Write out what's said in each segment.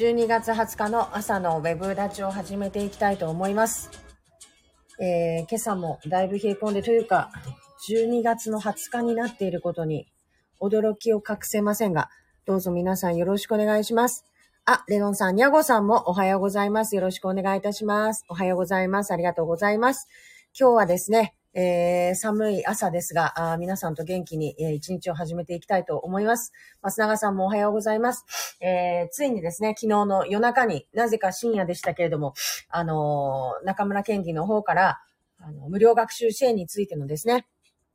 12月20日の朝のウェブラジオを始めていきたいと思います。えー、今朝もだいぶ冷え込んでというか、12月の20日になっていることに驚きを隠せませんが、どうぞ皆さんよろしくお願いします。あ、レノンさん、ニャゴさんもおはようございます。よろしくお願いいたします。おはようございます。ありがとうございます。今日はですね、えー、寒い朝ですが、あ皆さんと元気に、えー一日を始めていきたいと思います。松永さんもおはようございます。えー、ついにですね、昨日の夜中になぜか深夜でしたけれども、あのー中村県議の方から、あの、無料学習支援についてのですね、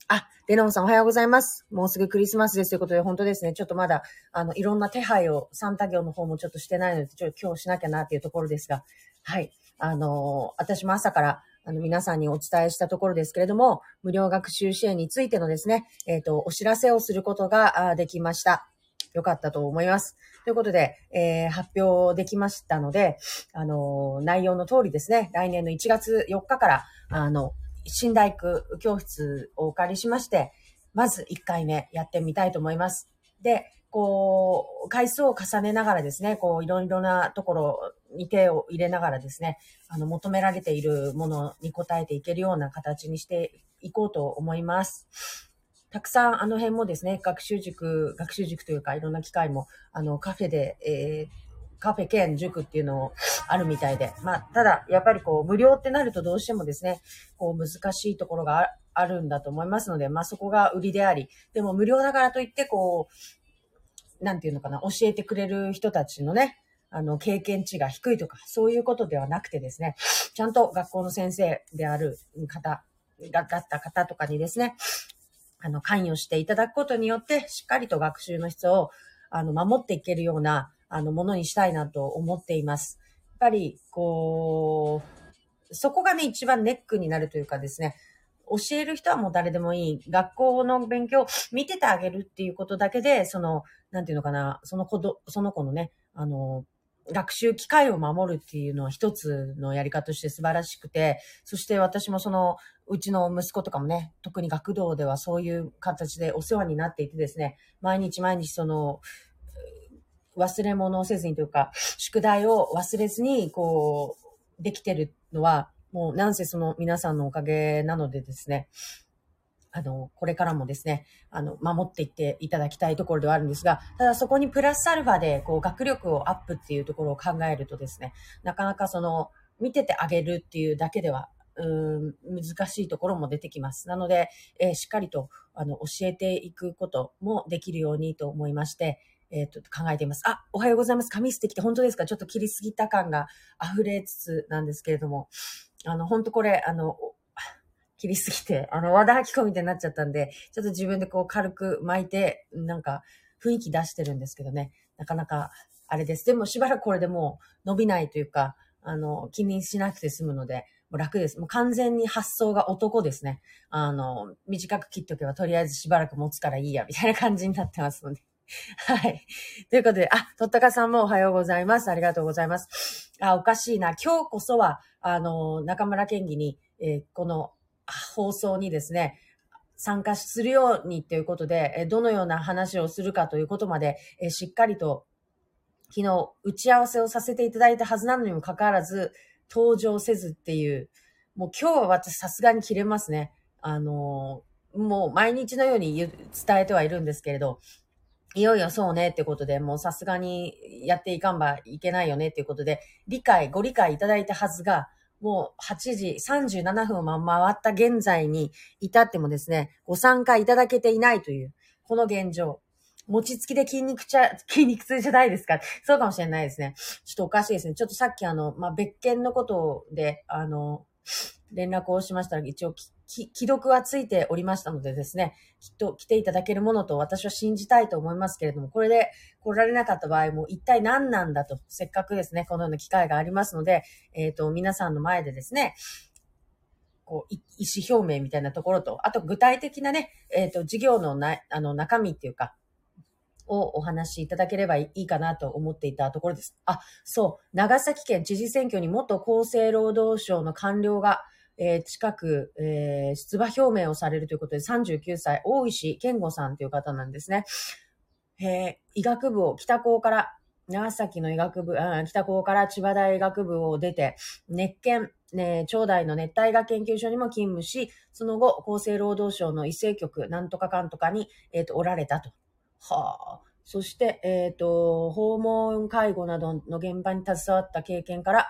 あ、レノンさんおはようございます。もうすぐクリスマスですということで、本当ですね、ちょっとまだ、あの、いろんな手配を、サンタ業の方もちょっとしてないので、ちょっと今日しなきゃなっていうところですが、はい。あのー私も朝から、あの、皆さんにお伝えしたところですけれども、無料学習支援についてのですね、えっ、と、お知らせをすることができました。よかったと思います。ということで、えー発表できましたので、あの内容の通りですね、来年の1月4日から、あの、新大工教室をお借りしまして、まず1回目やってみたいと思います。で、こう、回数を重ねながらですね、こう、いろいろなところに手を入れながらですね、あの、求められているものに応えていけるような形にしていこうと思います。たくさんあの辺もですね、学習塾、学習塾というかいろんな機会も、あの、カフェで、えーカフェ兼塾っていうのをあるみたいで。まあ、ただ、やっぱりこう、無料ってなるとどうしてもですね、こう、難しいところがああるんだと思いますので、まあ、そこが売りであり、でも無料だからといって、こう、なんていうのかな、教えてくれる人たちのね、あの、経験値が低いとか、そういうことではなくてですね、ちゃんと学校の先生である方、が、だった方とかにですね、あの、関与していただくことによって、しっかりと学習の質を、あの、守っていけるような、あの、ものにしたいなと思っています。やっぱり、こう、そこがね、一番ネックになるというかですね、教える人はもう誰でもいい。学校の勉強を見ててあげるっていうことだけで、その、なんていうのかな、その子ど、その子のね、あの、学習機会を守るっていうのは一つのやり方として素晴らしくて、そして私もその、うちの息子とかもね、特に学童ではそういう形でお世話になっていてですね、毎日毎日その、忘れ物をせずにというか、宿題を忘れずに、こう、できてるのは、もうなんせその皆さんのおかげなのでですね、あの、これからもですね、あの、守っていっていただきたいところではあるんですが、ただそこにプラスアルファで、こう、学力をアップっていうところを考えるとですね、なかなかその、見ててあげるっていうだけでは、うん、難しいところも出てきます。なので、えーしっかりと、あの、教えていくこともできるようにと思いまして、えっ、と、考えています。あ、おはようございます。髪捨てきて本当ですか？ちょっと切りすぎた感が溢れつつなんですけれども、あの、本当これ、あの、切りすぎて、あの、和田明子みたいになっちゃったんで、ちょっと自分でこう軽く巻いて、なんか雰囲気出してるんですけどね、なかなかあれです。でもしばらくこれでもう伸びないというか、あの、気にしなくて済むので、もう楽です。もう完全に発想が男ですね。あの、短く切っとけばとりあえずしばらく持つからいいや、みたいな感じになってますので。はい。ということで、あ、とったかさんもおはようございます。ありがとうございます。あ、おかしいな。今日こそは、あの、中村県議に、えーこの放送にですね、参加するようにということで、どのような話をするかということまで、しっかりと、昨日、打ち合わせをさせていただいたはずなのにもかかわらず、登場せずっていう、もう今日は私さすがに切れますね。あのもう毎日のように伝えてはいるんですけれど、いよいよそうねってことで、もうさすがにやっていかんばいけないよねっていうことで、理解、ご理解いただいたはずが、もう8時37分を回った現在に至ってもですね、ご参加いただけていないという、この現状。餅つきで筋肉ちゃ、筋肉痛じゃないですか？そうかもしれないですね。ちょっとおかしいですね。ちょっとさっきあの、まあ、別件のことで、あの、連絡をしましたら、一応、既読はついておりましたのでですね、きっと来ていただけるものと私は信じたいと思いますけれども、これで来られなかった場合も一体何なんだと、せっかくですね、このような機会がありますので、えっ、と、皆さんの前でですね、こう、意思表明みたいなところと、あと具体的なね、えっ、と、事業のな、あの、中身っていうか、をお話しいただければいいかなと思っていたところです。あ、そう、長崎県知事選挙に元厚生労働省の官僚が、えー近く、えー出馬表明をされるということで、39歳、大石健吾さんという方なんですね。えー医学部を北高から長崎の医学部、北高から千葉大医学部を出て、熱研、ね、長大の熱帯学研究所にも勤務し、その後、厚生労働省の医政局、なんとかかんとかに、えっ、ー、と、おられたと。はあ。そして、えっ、ー、と、訪問介護などの現場に携わった経験から、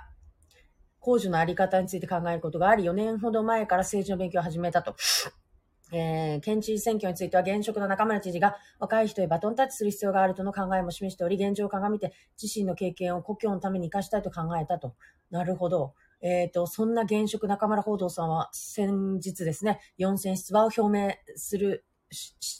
工事のあり方について考えることがあり、4年ほど前から政治の勉強を始めたと。えー、県知事選挙については現職の中村知事が若い人へバトンタッチする必要があるとの考えも示しており、現状を鑑みて自身の経験を故郷のために生かしたいと考えたと。なるほど。えっ、ー、と、そんな現職中村報道さんは先日ですね、4選出馬を表明する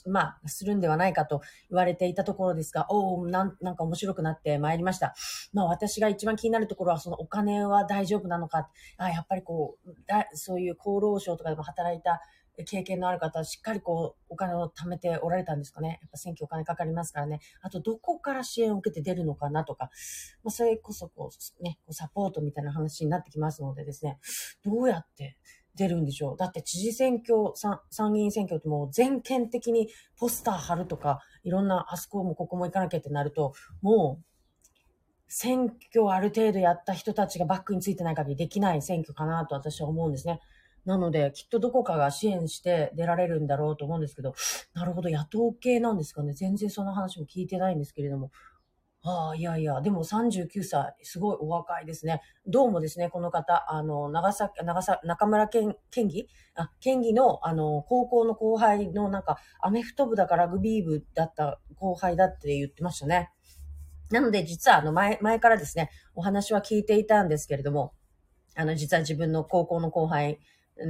まあ、するんではないかと言われていたところですが、おおなん、なんか面白くなってまいりました。まあ、私が一番気になるところは、そのお金は大丈夫なのか、あやっぱりこうだ、そういう厚労省とかでも働いた経験のある方はしっかりこう、お金を貯めておられたんですかね。やっぱ選挙お金かかりますからね。あと、どこから支援を受けて出るのかなとか、まあ、それこそこう、ね、こうサポートみたいな話になってきますのでですね、どうやって出るんでしょう。だって知事選挙、参議院選挙ってもう全県的にポスター貼るとか、いろんなあそこもここも行かなきゃってなると、もう、選挙ある程度やった人たちがバックについてない限りできない選挙かなと私は思うんですね。なので、きっとどこかが支援して出られるんだろうと思うんですけど、なるほど、野党系なんですかね。全然その話も聞いてないんですけれども。ああ、いやいや、でも39歳、すごいお若いですね。どうもですね、この方、あの、長崎、長崎、中村県、県議あ、県議の、あの、高校の後輩の、なんか、アメフト部だからラグビー部だった後輩だって言ってましたね。なので、実は、あの、前、前からですね、お話は聞いていたんですけれども、あの、実は自分の高校の後輩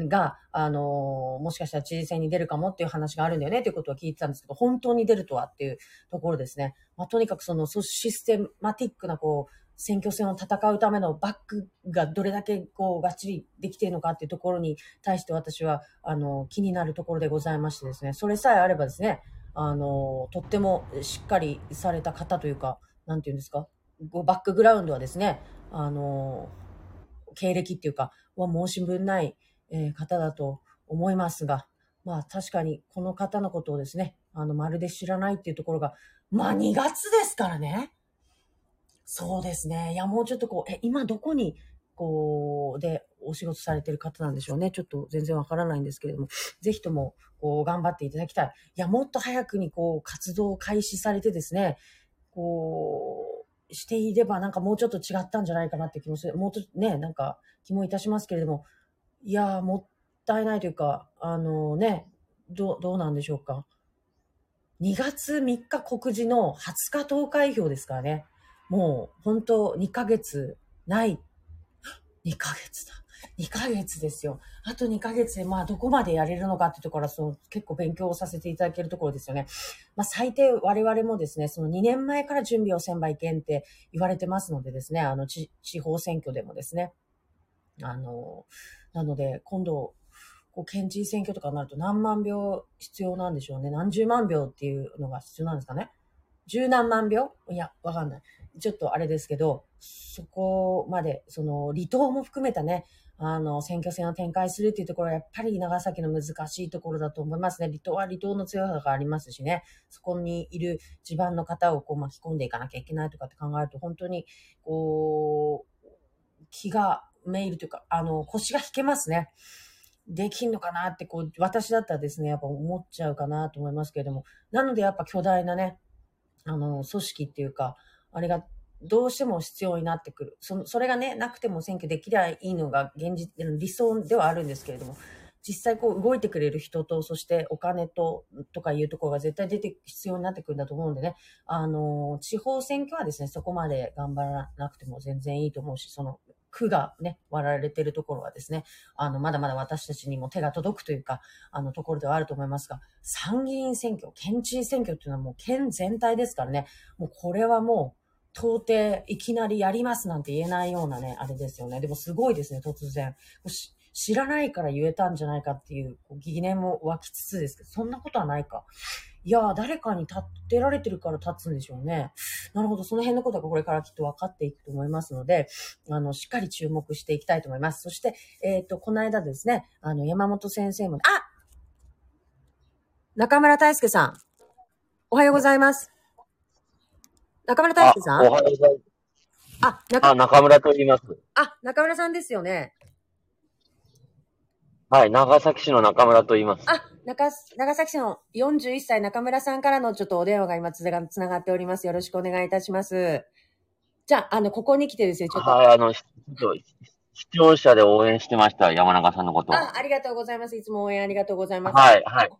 が、あの、もしかしたら知事選に出るかもっていう話があるんだよねっていうことを聞いてたんですけど、本当に出るとはっていうところですね。まあ、とにかくそのシステマティックなこう、選挙戦を戦うためのバックがどれだけこう、がっちりできているのかっていうところに対して私は、あの、気になるところでございましてですね、それさえあればですね、あの、とってもしっかりされた方というか、なんていうんですか、バックグラウンドはですね、あの、経歴っていうか、は申し分ないえ、方だと思いますが、まあ確かにこの方のことをですね、あの、まるで知らないっていうところが、まあ2月ですからね。そうですね。いや、もうちょっとこう、え、今どこに、こう、で、お仕事されてる方なんでしょうね。ちょっと全然わからないんですけれども、ぜひとも、こう、頑張っていただきたい。いや、もっと早くに、こう、活動を開始されてですね、こう、していれば、なんかもうちょっと違ったんじゃないかなって気もする。もうちょっとね、なんか気もいたしますけれども、いやー、もったいないというか、あのね、ど、どうなんでしょうか。2月3日告示の20日投開票ですからね。もう、本当2ヶ月ない。2ヶ月だ。2ヶ月ですよ。あと2ヶ月で、まあ、どこまでやれるのかってところは、そう、結構勉強をさせていただけるところですよね。まあ、最低我々もですね、その2年前から準備をせんばいけんって言われてますのでですね、あの、地方選挙でもですね。あの、なので、今度、こう、県知事選挙とかになると何万票必要なんでしょうね。何十万票っていうのが必要なんですかね。十何万票？いや、わかんない。ちょっとあれですけど、そこまで、その、離島も含めたね、あの、選挙戦を展開するっていうところは、やっぱり長崎の難しいところだと思いますね。離島は離島の強さがありますしね、そこにいる地盤の方をこう巻き込んでいかなきゃいけないとかって考えると、本当に、こう、気がメールというか、あの、腰が引けますね。できんのかなって、こう、私だったらですね、やっぱ思っちゃうかなと思いますけれども。なのでやっぱ巨大なね、あの、組織っていうか、あれがどうしても必要になってくる。そそれがね、なくても選挙できりゃいいのが現実、理想ではあるんですけれども、実際こう動いてくれる人と、そしてお金と、とかいうところが絶対出て、必要になってくるんだと思うんでね、あの、地方選挙はですね、そこまで頑張らなくても全然いいと思うし、その、区がね、割られてるところはですね、あの、まだまだ私たちにも手が届くというか、あの、ところではあると思いますが、参議院選挙、県知事選挙っていうのはもう県全体ですからね、もうこれはもう、到底いきなりやりますなんて言えないようなね、あれですよね。でもすごいですね、突然。知らないから言えたんじゃないかっていう疑念も湧きつつですけど、そんなことはないか。いやー、誰かに立てられてるから立つんでしょうね。なるほど、その辺のことがこれからきっと分かっていくと思いますので、あの、しっかり注目していきたいと思います。そして、えっ、ー、と、この間ですね、あの、山本先生も、あ中村大輔さん、おはようございます。中村大輔さん？おはようございます。あ、中あ、中村と言います。あ、中村さんですよね。はい、長崎市の中村と言います。あ、中、長崎市の41歳中村さんからのちょっとお電話が今つなつながっております。よろしくお願いいたします。じゃあ、あの、ここに来てですね、ちょっと。はい、あの、しちょっと視聴者で応援してました、山中さんのこと。はあ、ありがとうございます。いつも応援ありがとうございます。い、はい。はい。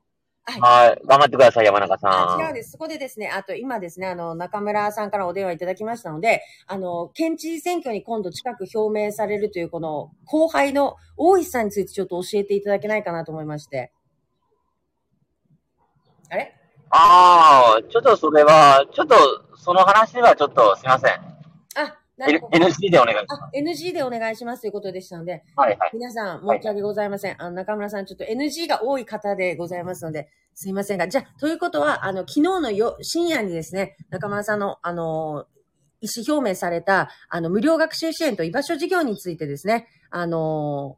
はい、頑張ってください、山中さん。あ違うんです。そこでですね、あと今ですね、あの、中村さんからお電話いただきましたので、あの、県知事選挙に今度近く表明されるという、この後輩の大石さんについてちょっと教えていただけないかなと思いまして。あれ？ああ、ちょっとそれは、ちょっと、その話はちょっと、すいません。あ、なる N- ほど。NC でお願いします。あ、NG でお願いしますということでしたので、はい、はい。皆さん申し訳ございません。あの、中村さんちょっと NG が多い方でございますので、すいませんが、じゃあ、ということは、あの、昨日のよ、深夜にですね、中村さんの、あの、意思表明された、あの、無料学習支援と居場所事業についてですね、あの、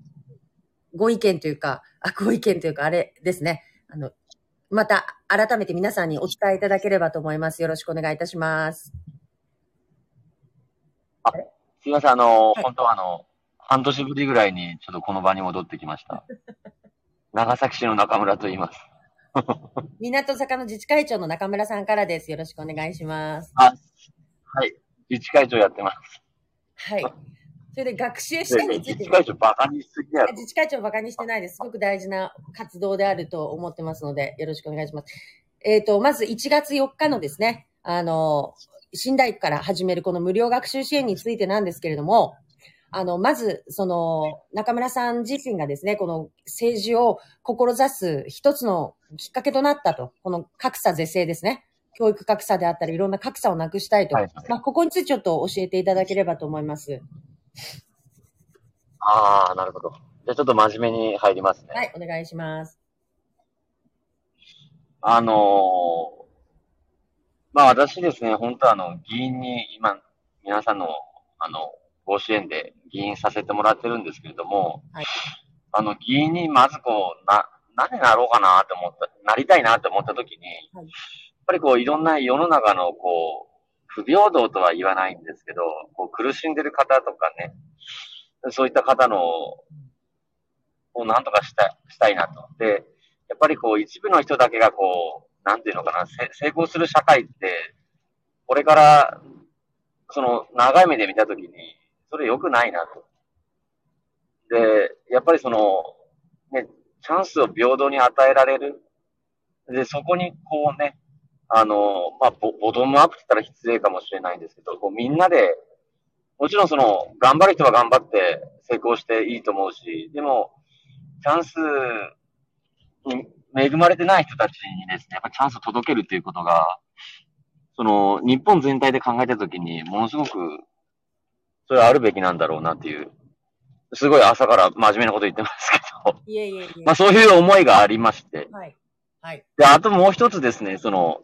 ご意見というか、あ、ご意見というか、あれですね、あの、また、改めて皆さんにお伝えいただければと思います。よろしくお願いいたします。すいません、あの、はい本当はあの、半年ぶりぐらいに、ちょっとこの場に戻ってきました。長崎市の中村と言います。港坂の自治会長の中村さんからです。よろしくお願いします。あ、はい。自治会長やってます。はい。それで学習支援について自治会長バカにしすぎやろ。自治会長バカにしてないです。すごく大事な活動であると思ってますので、よろしくお願いします。えっ、と、まず1月4日のですね、あの、新大区から始めるこの無料学習支援についてなんですけれども、あの、まず、その、中村さん自身がですね、この政治を志す一つのきっかけとなったと、この格差是正ですね。教育格差であったり、いろんな格差をなくしたいと。はいまあ、ここについてちょっと教えていただければと思います。ああ、なるほど。じゃあちょっと真面目に入りますね。はい、お願いします。あのーまあ私ですね、本当はあの、議員に今、皆さんの、あの、ご支援で議員させてもらってるんですけれども、はいあの、議員にまずこう、な、何になろうかなって思った、なりたいなって思った時に、はいやっぱりこう、いろんな世の中のこう、不平等とは言わないんですけど、こう苦しんでる方とかね、そういった方の、をなんとかしたしたいなと。で、やっぱりこう、一部の人だけがこう、なんていうのかな、成功する社会って、これから、その、長い目で見たときに、それ良くないなと。で、やっぱりその、ね、チャンスを平等に与えられる。で、そこにこうね、あの、まあ、ボボトムアップって言ったら失礼かもしれないんですけど、こうみんなで、もちろんその、頑張る人は頑張って成功していいと思うし、でも、チャンスに恵まれてない人たちにですね、やっぱチャンスを届けるっていうことが、その、日本全体で考えたときに、ものすごく、それはあるべきなんだろうなっていう、すごい朝から真面目なこと言ってますけど、いえいえいえ。まあそういう思いがありまして、はい。はい。で、あともう一つですね、その、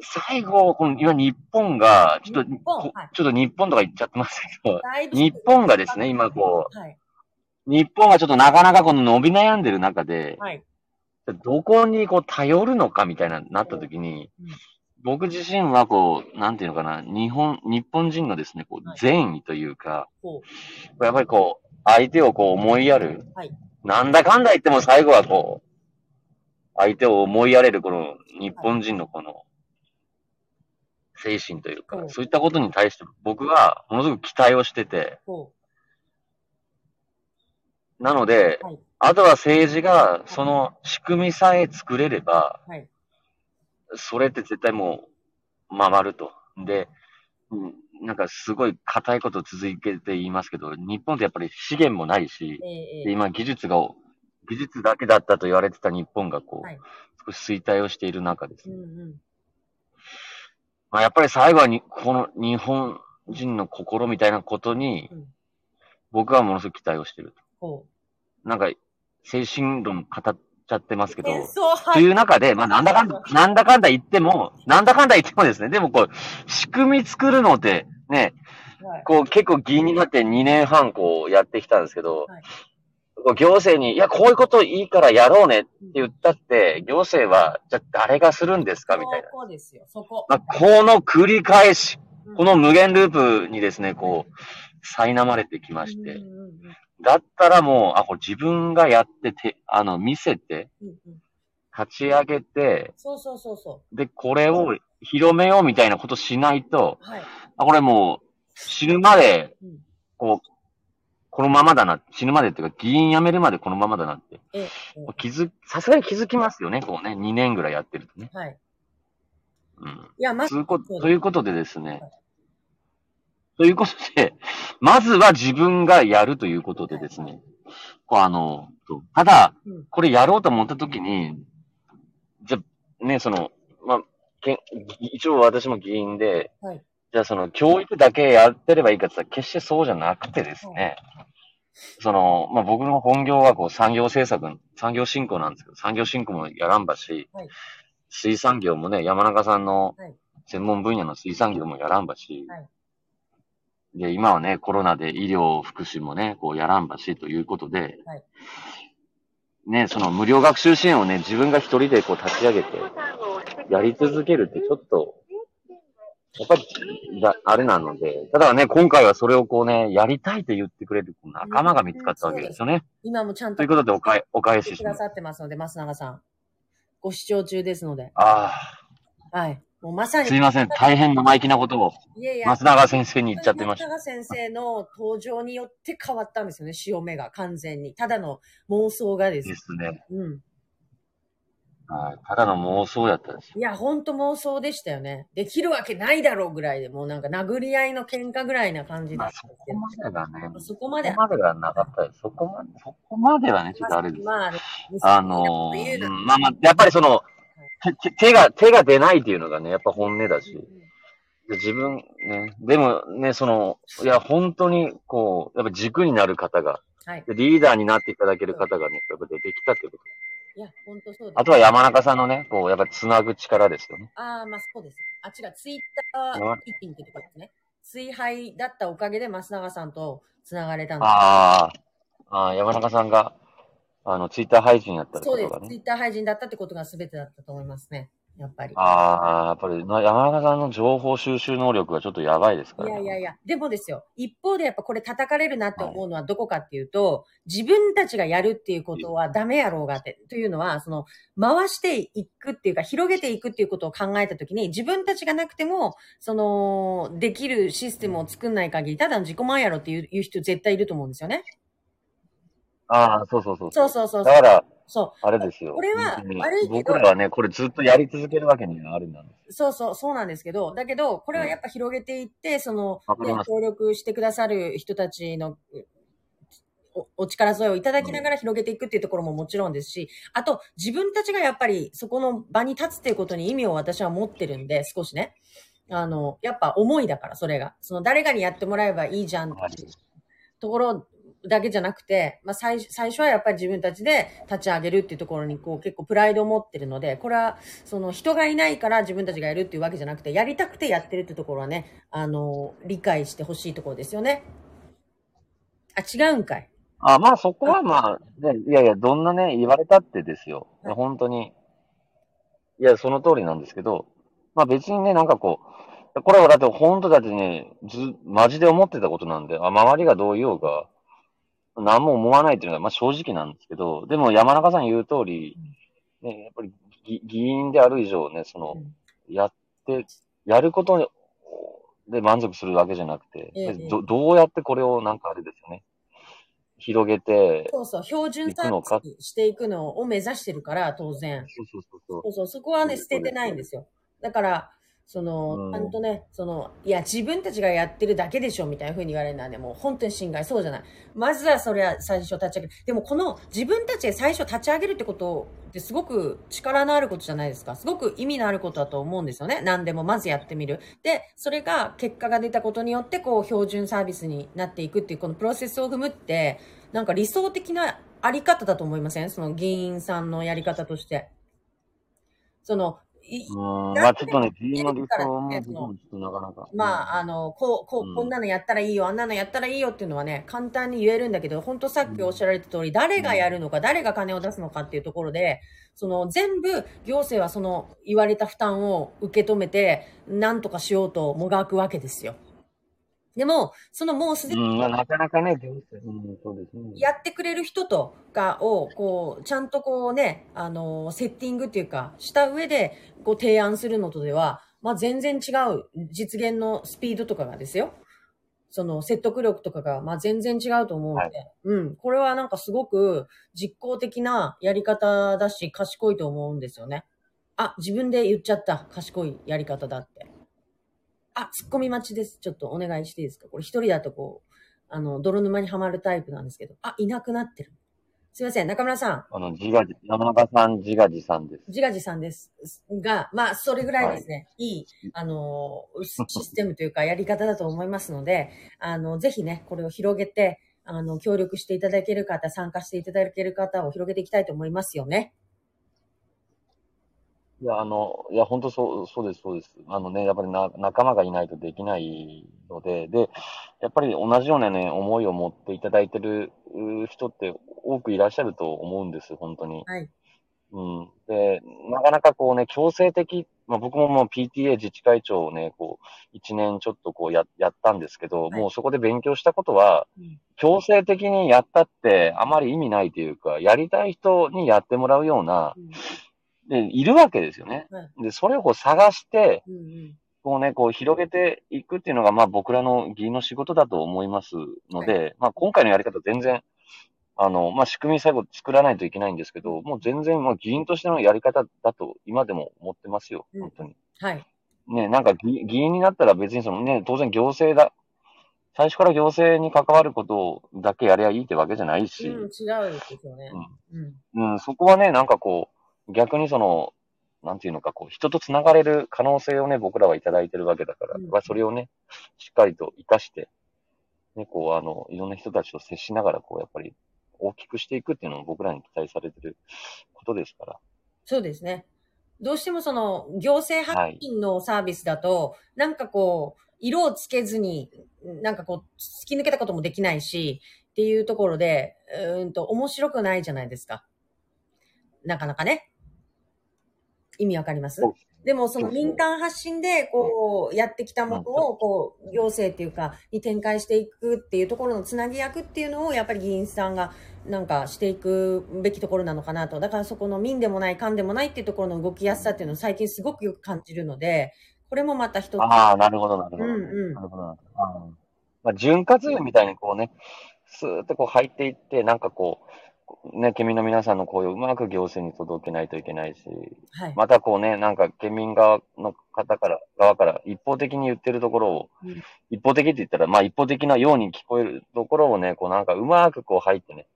最後、この、今日本が、ちょっと、日本？こはいちょっと日本とか言っちゃってますけど、日本がですね、今こはい。う、日本がちょっとなかなかこの伸び悩んでる中で、はい。どこにこう頼るのかみたいな、なった時にうん、僕自身はこう、なんていうのかな、日本、日本人のですね、こうはい、善意というか、ほやっぱりこう、相手をこう思いやる。はい。なんだかんだ言っても最後はこう、相手を思いやれるこの日本人のこの、精神というか、うんそういったことに対して僕はものすごく期待をしてて、なので、はいあとは政治がその仕組みさえ作れれば、う。はい。それって絶対もう回ると。で、うんなんかすごい硬いこと続けて言いますけど、日本ってやっぱり資源もないし、えええでえ今技術が、技術だけだったと言われてた日本がこう、はい少し衰退をしている中ですね。うんうん。まあ、やっぱり最後はに、この日本人の心みたいなことにうん、僕はものすごく期待をしているほと。なんか、精神論語っちゃってますけう。ど、とはいいう中で、まあ、なんだかんだ、なんだかんだ言っても、なんだかんだ言ってもですね、でもこう、仕組み作るのって、ね、はい。こう、結構議員になって2年半こうやってきたんですけど、はい行政に、いや、こういうこといいからやろうねって言ったって、行政は、じゃあ誰がするんですか？みたいな。そこですよ、そこ。まあ、この繰り返し、うんこの無限ループにですね、こう、苛まれてきまして、だったらもう、あ、これ自分がやってて、あの、見せて、うんうん立ち上げて、そうそうそうそで、これを広めようみたいなことしないと、う。はい。あ、これもう、死ぬまでうん、こう、このままだな、死ぬまでっていうか、議員辞めるまでこのままだなって。ええ、え気づ、さすがに気づきますよね、こうね。2年ぐらいやってるとね。えはい。うん。いや、まそういうこそうですと、ということでですね。ということで、まずは自分がやるということでですね。こうあの、ただうん、これやろうと思ったときに、じゃ、ね、その、まあ、けん一応私も議員で、はい。じゃあその教育だけやってればいいかって言ったら決してそうじゃなくてですね、その、まあ、僕の本業はこう産業政策、産業振興なんですけど、産業振興もやらんばし、はい。水産業もね、山中さんのはい。専門分野の水産業もやらんばし、はいで、今はね、コロナで医療、福祉もね、こうやらんばしということで、はいね、その無料学習支援をね、自分が一人でこう立ち上げて、やり続けるってちょっと、やっぱり、だあれなので、ただね、今回はそれをこうね、やりたいと言ってくれる仲間が見つかったわけですよね。今もちゃんとということでおかえ、お返してします。ださってますので、増永さん。ご視聴中ですので。あはい。もうまさあ、に。すいません。大変生意気なことを、いやいや、松永先生に言っちゃってました。松永先生の登場によって変わったんですよね、潮目が完全に。ただの妄想がです。ですね。うん。はい。ただの妄想やったんですよ。いや、ほんと妄想でしたよね。できるわけないだろうぐらいで、もうなんか殴り合いの喧嘩ぐらいな感じだまあ、そこまでがね、ど。そこまでそこ。までがなかったです。そこまで、そこまではね、ちょっとあれです。まあ、あのまあまあ、やっぱりその、手が、手が出ないっていうのがね、やっぱ本音だし。で自分、ね、でもね、その、いや、本当に、こう、やっぱ軸になる方が、はい。でリーダーになっていただける方がね、やっぱ出てきたってこと。いや、ほんとそうです。あとは山中さんのね、こう、やっぱつなぐ力ですよね。ああ、まあそうです。あ、違う、ツイッターミーティングってとこですね。追廃だったおかげで増永さんと繋がれたんです。ああ、ああ、山中さんが、あの、ツイッター配信やったってそうです。ツイッター配信だったってことが全てだったと思いますね。やっぱり。ああ、やっぱり、な山中さんの情報収集能力がちょっとやばいですかいらね。やいやいや、でもですよ、一方でやっぱこれ叩かれるなって思うのはどこかっていうと、自分たちがやるっていうことはダメやろうがって、というのは、その、回していくっていうか、広げていくっていうことを考えたときに、自分たちがなくても、その、できるシステムを作んない限り、ただの自己満やろっていういう人絶対いると思うんですよね。ああ、そうそうそう。そうそうそうだから、そあれですよ。これは本当に悪いけど僕らはね、これずっとやり続けるわけにはあるんだね。う。そうそう、そうなんですけど、だけど、これはやっぱ広げていって、そのわかりま、す協力してくださる人たちの、おお力添えをいただきながら広げていくっていうところももちろんですし、あと自分たちがやっぱりそこの場に立つっていうことに意味を私は持ってるんで、少しね。あの、やっぱ思いだから、それが。その誰かにやってもらえばいいじゃんっていうところだけじゃなくて、まあ最最初はやっぱり自分たちで立ち上げるっていうところにこう結構プライドを持ってるので、これはその人がいないから自分たちがやるっていうわけじゃなくて、やりたくてやってるってところはね、あの、理解してほしいところですよね。あ、違うんかい。あまあそこはまあ、ねいやいや、どんなね、言われたってですよ。はい本当に。いや、その通りなんですけど、まあ別にね、なんかこう、これはだって本当だってね、ず、マジで思ってたことなんで、あ周りがどう言おうが、何も思わないっていうのはまあ正直なんですけど、でも山中さん言う通り、ね、やっぱり議議員である以上ね、その、やって、やることで満足するわけじゃなくて、ええでどどうやってこれをなんかあれですよね、広げて、そうそう、標準サービしていくのを目指してるから、当然。そうそうそうそう。そうそう、そこはね、捨ててないんですよ。だから、その、うんちゃんとね、その、いや、自分たちがやってるだけでしょ、みたいな風に言われるのはね、もう本当に心外。そうじゃない。まずはそれは最初立ち上げる。でもこの自分たちで最初立ち上げるってことってすごく力のあることじゃないですか。すごく意味のあることだと思うんですよね。何でもまずやってみる。で、それが結果が出たことによって、こう、標準サービスになっていくっていう、このプロセスを踏むって、なんか理想的なあり方だと思いません？その議員さんのやり方として。その、いうん、まあちょっとね、自分の理想も僕もちょっとなかなか。まあ、あの、こう、こうん。う、こんなのやったらいいよ、あんなのやったらいいよっていうのはね、簡単に言えるんだけど、本当さっきおっしゃられた通り、誰がやるのか、誰が金を出すのかっていうところで、その、全部、行政はその、言われた負担を受け止めて、なんとかしようともがくわけですよ。でも、そのもうすでにうん、まあなかなかね。やってくれる人とかを、こう、ちゃんとこうね、あの、セッティングっていうか、した上で、こう提案するのとでは、まあ全然違う実現のスピードとかがですよ。その説得力とかが、まあ全然違うと思うので、うん。これはなんかすごく実効的なやり方だし、賢いと思うんですよね。あ、自分で言っちゃった。賢いやり方だって。あ、突っ込み待ちです。ちょっとお願いしていいですか？これ一人だとこう、あの、泥沼にはまるタイプなんですけど、あ、いなくなってる。すいません、中村さあの、自画自、山中さん自画自賛です。ん、自画自賛です。が、まあ、それぐらいですね、い、いあの、システムというかやり方だと思いますので、あの、ぜひね、これを広げて、あの、協力していただける方、参加していただける方を広げていきたいと思いますよね。いや、あの、いや、本当そう、そうです、そうです。あのね、やっぱりな、仲間がいないとできないので、で、やっぱり同じようなね、思いを持っていただいてるう人って多くいらっしゃると思うんです、本当に。はい。うん。で、なかなかこうね、強制的、まあ僕ももう PTA 自治会長をね、こう、一年ちょっとこうや、やったんですけど、いもうそこで勉強したことは、うん強制的にやったってあまり意味ないというか、やりたい人にやってもらうような、で、いるわけですよね。はいで、それをこう探して、うんうんこうね、こう広げていくっていうのが、まあ僕らの議員の仕事だと思いますので、まあ今回のやり方全然、あの、まあ仕組み最後作らないといけないんですけど、もう全然、まあ議員としてのやり方だと今でも思ってますよ、うん本当に。はい。ね、なんか議議員になったら別にそのね、当然行政だ、最初から行政に関わることだけやりゃいいってわけじゃないし、うん、違うですよね。うん。うん、そこはね、なんかこう、逆にその、なんていうのか、こう、人と繋がれる可能性をね、僕らはいただいてるわけだから、うんまあそれをね、しっかりと活かして、ね、こう、あの、いろんな人たちと接しながら、こう、やっぱり、大きくしていくっていうのも僕らに期待されてることですから。そうですね。どうしてもその行政発信のサービスだと、なんかこう、色をつけずに、なんかこう、突き抜けたこともできないし、っていうところで、うーんと、面白くないじゃないですか。なかなかね。意味わかります？でも、その民間発信で、こう、やってきたものを、こう、行政っていうか、に展開していくっていうところのつなぎ役っていうのを、やっぱり議員さんが、なんかしていくべきところなのかなと。だからそこの民でもない、官でもないっていうところの動きやすさっていうのを最近すごくよく感じるので、これもまた一つ。ああ、なるほど、なるほど。うんうんなるほど、なるほど。まあ、潤滑油みたいにこうね、スーッとこう入っていって、なんかこう、ね、県民の皆さんの声をうまく行政に届けないといけないし、はい。またこうね、なんか県民側の方から、側から一方的に言ってるところを、うん一方的って言ったら、まあ一方的なように聞こえるところをね、こうなんかうまくこう入ってね、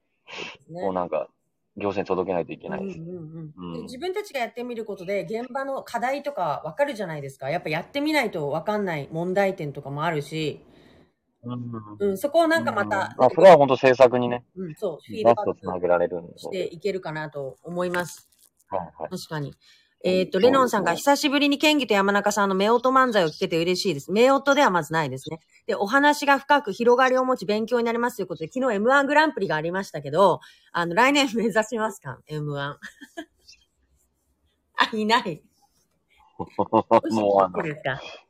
ねこうなんか行政に届けないといけないし。うんうんうんうんで自分たちがやってみることで現場の課題とか分かるじゃないですか。やっぱやってみないと分かんない問題点とかもあるし、うんうん、そこをなんかまた、まあ、それは本当政策にね、うん、そう、フィーバドバッスとつなげられるしていけるかなと思います。はいはい。確かに。えっ、と、レノンさんが久しぶりに県議と山中さんの目音漫才を聞けて嬉しいです。目音ではまずないですね。で、お話が深く広がりを持ち勉強になりますということで、昨日 M1 グランプリがありましたけど、あの、来年目指しますか ?M1。あ、いない。もうあの。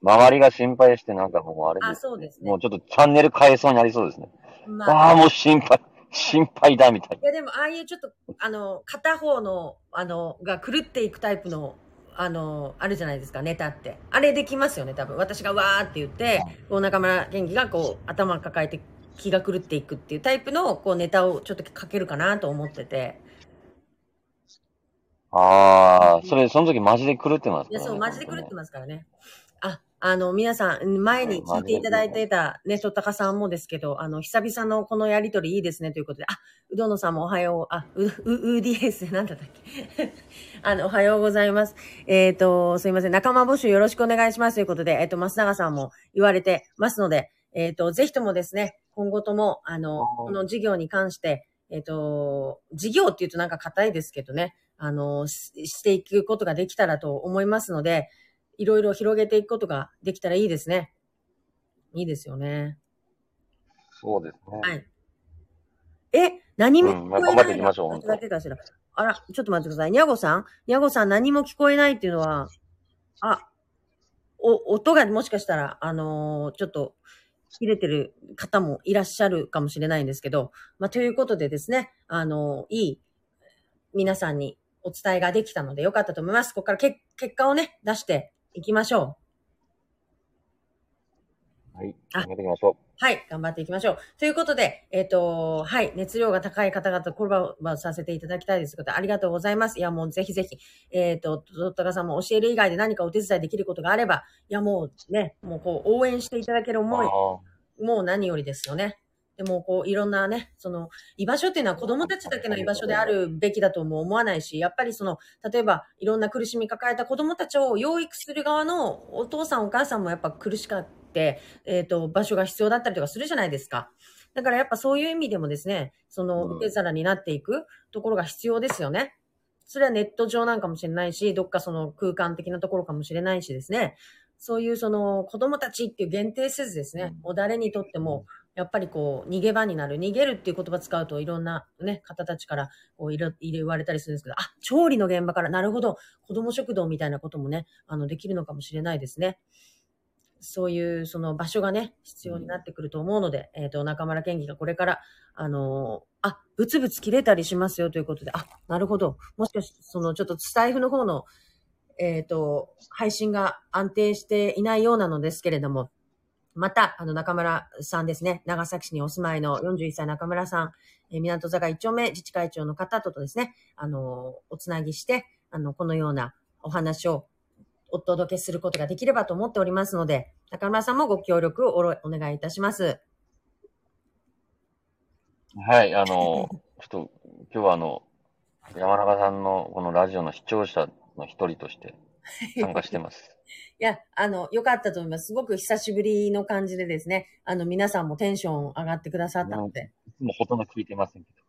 周りが心配してなんかもうあれあ、です。そうですねもう。ちょっとチャンネル変えそうになりそうですね。まあ、ああ、もう心配、心配だみたいいやでも、ああいうちょっと、あの、片方の、あの、が狂っていくタイプの、あの、あるじゃないですか、ネタって。あれできますよね、多分。私がわーって言って、こう、中村元気がこう、頭抱えて気が狂っていくっていうタイプの、こう、ネタをちょっとかけるかなと思ってて。な。ああ、それ、その時マジで狂ってますいや。そう、マジで狂ってす。ますからね。あ、あの、皆さん、前に聞いていただいてた、ね、とったかさんもですけど、あの、久々のこのやりとりいいですねということで、あ、うどのさんもおはよう、あ、う、う、う DS なんだったっけ あの、おはようございます。えっ、と、すいません、仲間募集よろしくお願いしますということで、えっ、と、増永さんも言われてますので、えっ、と、ぜひともですね、今後とも、あの、この事業に関して、えっ、と、事業って言うとなんか硬いですけどね、あの、ししていくことができたらと思いますので、いろいろ広げていくことができたらいいですね。いいですよね。そうですね。はい。え、何もうんまあ聞こえない頑張っていきましょう私だけかしら。あら、ちょっと待ってください。にゃごさん？にゃごさん何も聞こえないっていうのは、あ、お、音がもしかしたら、あのーちょっと、切れてる方もいらっしゃるかもしれないんですけど、まあ、ということでですね、あのいい、皆さんにお伝えができたのでよかったと思います。ここから結果をね、出していきましょう。はい。あ頑張っていきましょはい、頑張っていきましょう。ということで、えっ、と、はい、熱量が高い方々とコラボさせていただきたいですことありがとうございます。いや、もうぜひぜひ、えっ、と、ドットガさんも教える以外で何かお手伝いできることがあれば、いや、もうね、もうこう、応援していただけるう。思い、あもう何よりですよね。でも、こう、いろんなね、その、居場所っていうのは子供たちだけの居場所であるべきだとも思わないし、やっぱりその、例えば、いろんな苦しみ抱えた子供たちを養育する側のお父さんお母さんもやっぱ苦しかって、えっ、と、場所が必要だったりとかするじゃないですか。だからやっぱそういう意味でもですね、その、うん受け皿になっていくところが必要ですよね。それはネット上なんかもしれないし、どっかその空間的なところかもしれないしですね。そういうその子供たちっていう限定せずですね、もう誰にとっても、やっぱりこう、逃げ場になる。逃げるっていう言葉使うといろんなね、方たちからこういろ、いろ言われたりするんですけど、あ、調理の現場から、なるほど、子供食堂みたいなこともね、あの、できるのかもしれないですね。そういうその場所がね、必要になってくると思うので、えっ、と、中村県議がこれから、あのーあ、ブツブツ切れたりしますよということで、あ、なるほど。もしかして、そのちょっとスタイフの方の、えっ、と、配信が安定していないようなのですけれども、また、あの、中村さんですね、長崎市にお住まいの41歳中村さん、えー港坂一丁目自治会長の方ととですね、あの、おつなぎして、あの、このようなお話をお届けすることができればと思っておりますので、中村さんもご協力をお願いいたします。はい、あの、ちょっと、今日はあの、山中さんのこのラジオの視聴者の一人として参加してます。いや、あの、良かったと思います。すごく久しぶりの感じでですね、あの、皆さんもテンション上がってくださったので、いつもほとんど聞いてませんけど。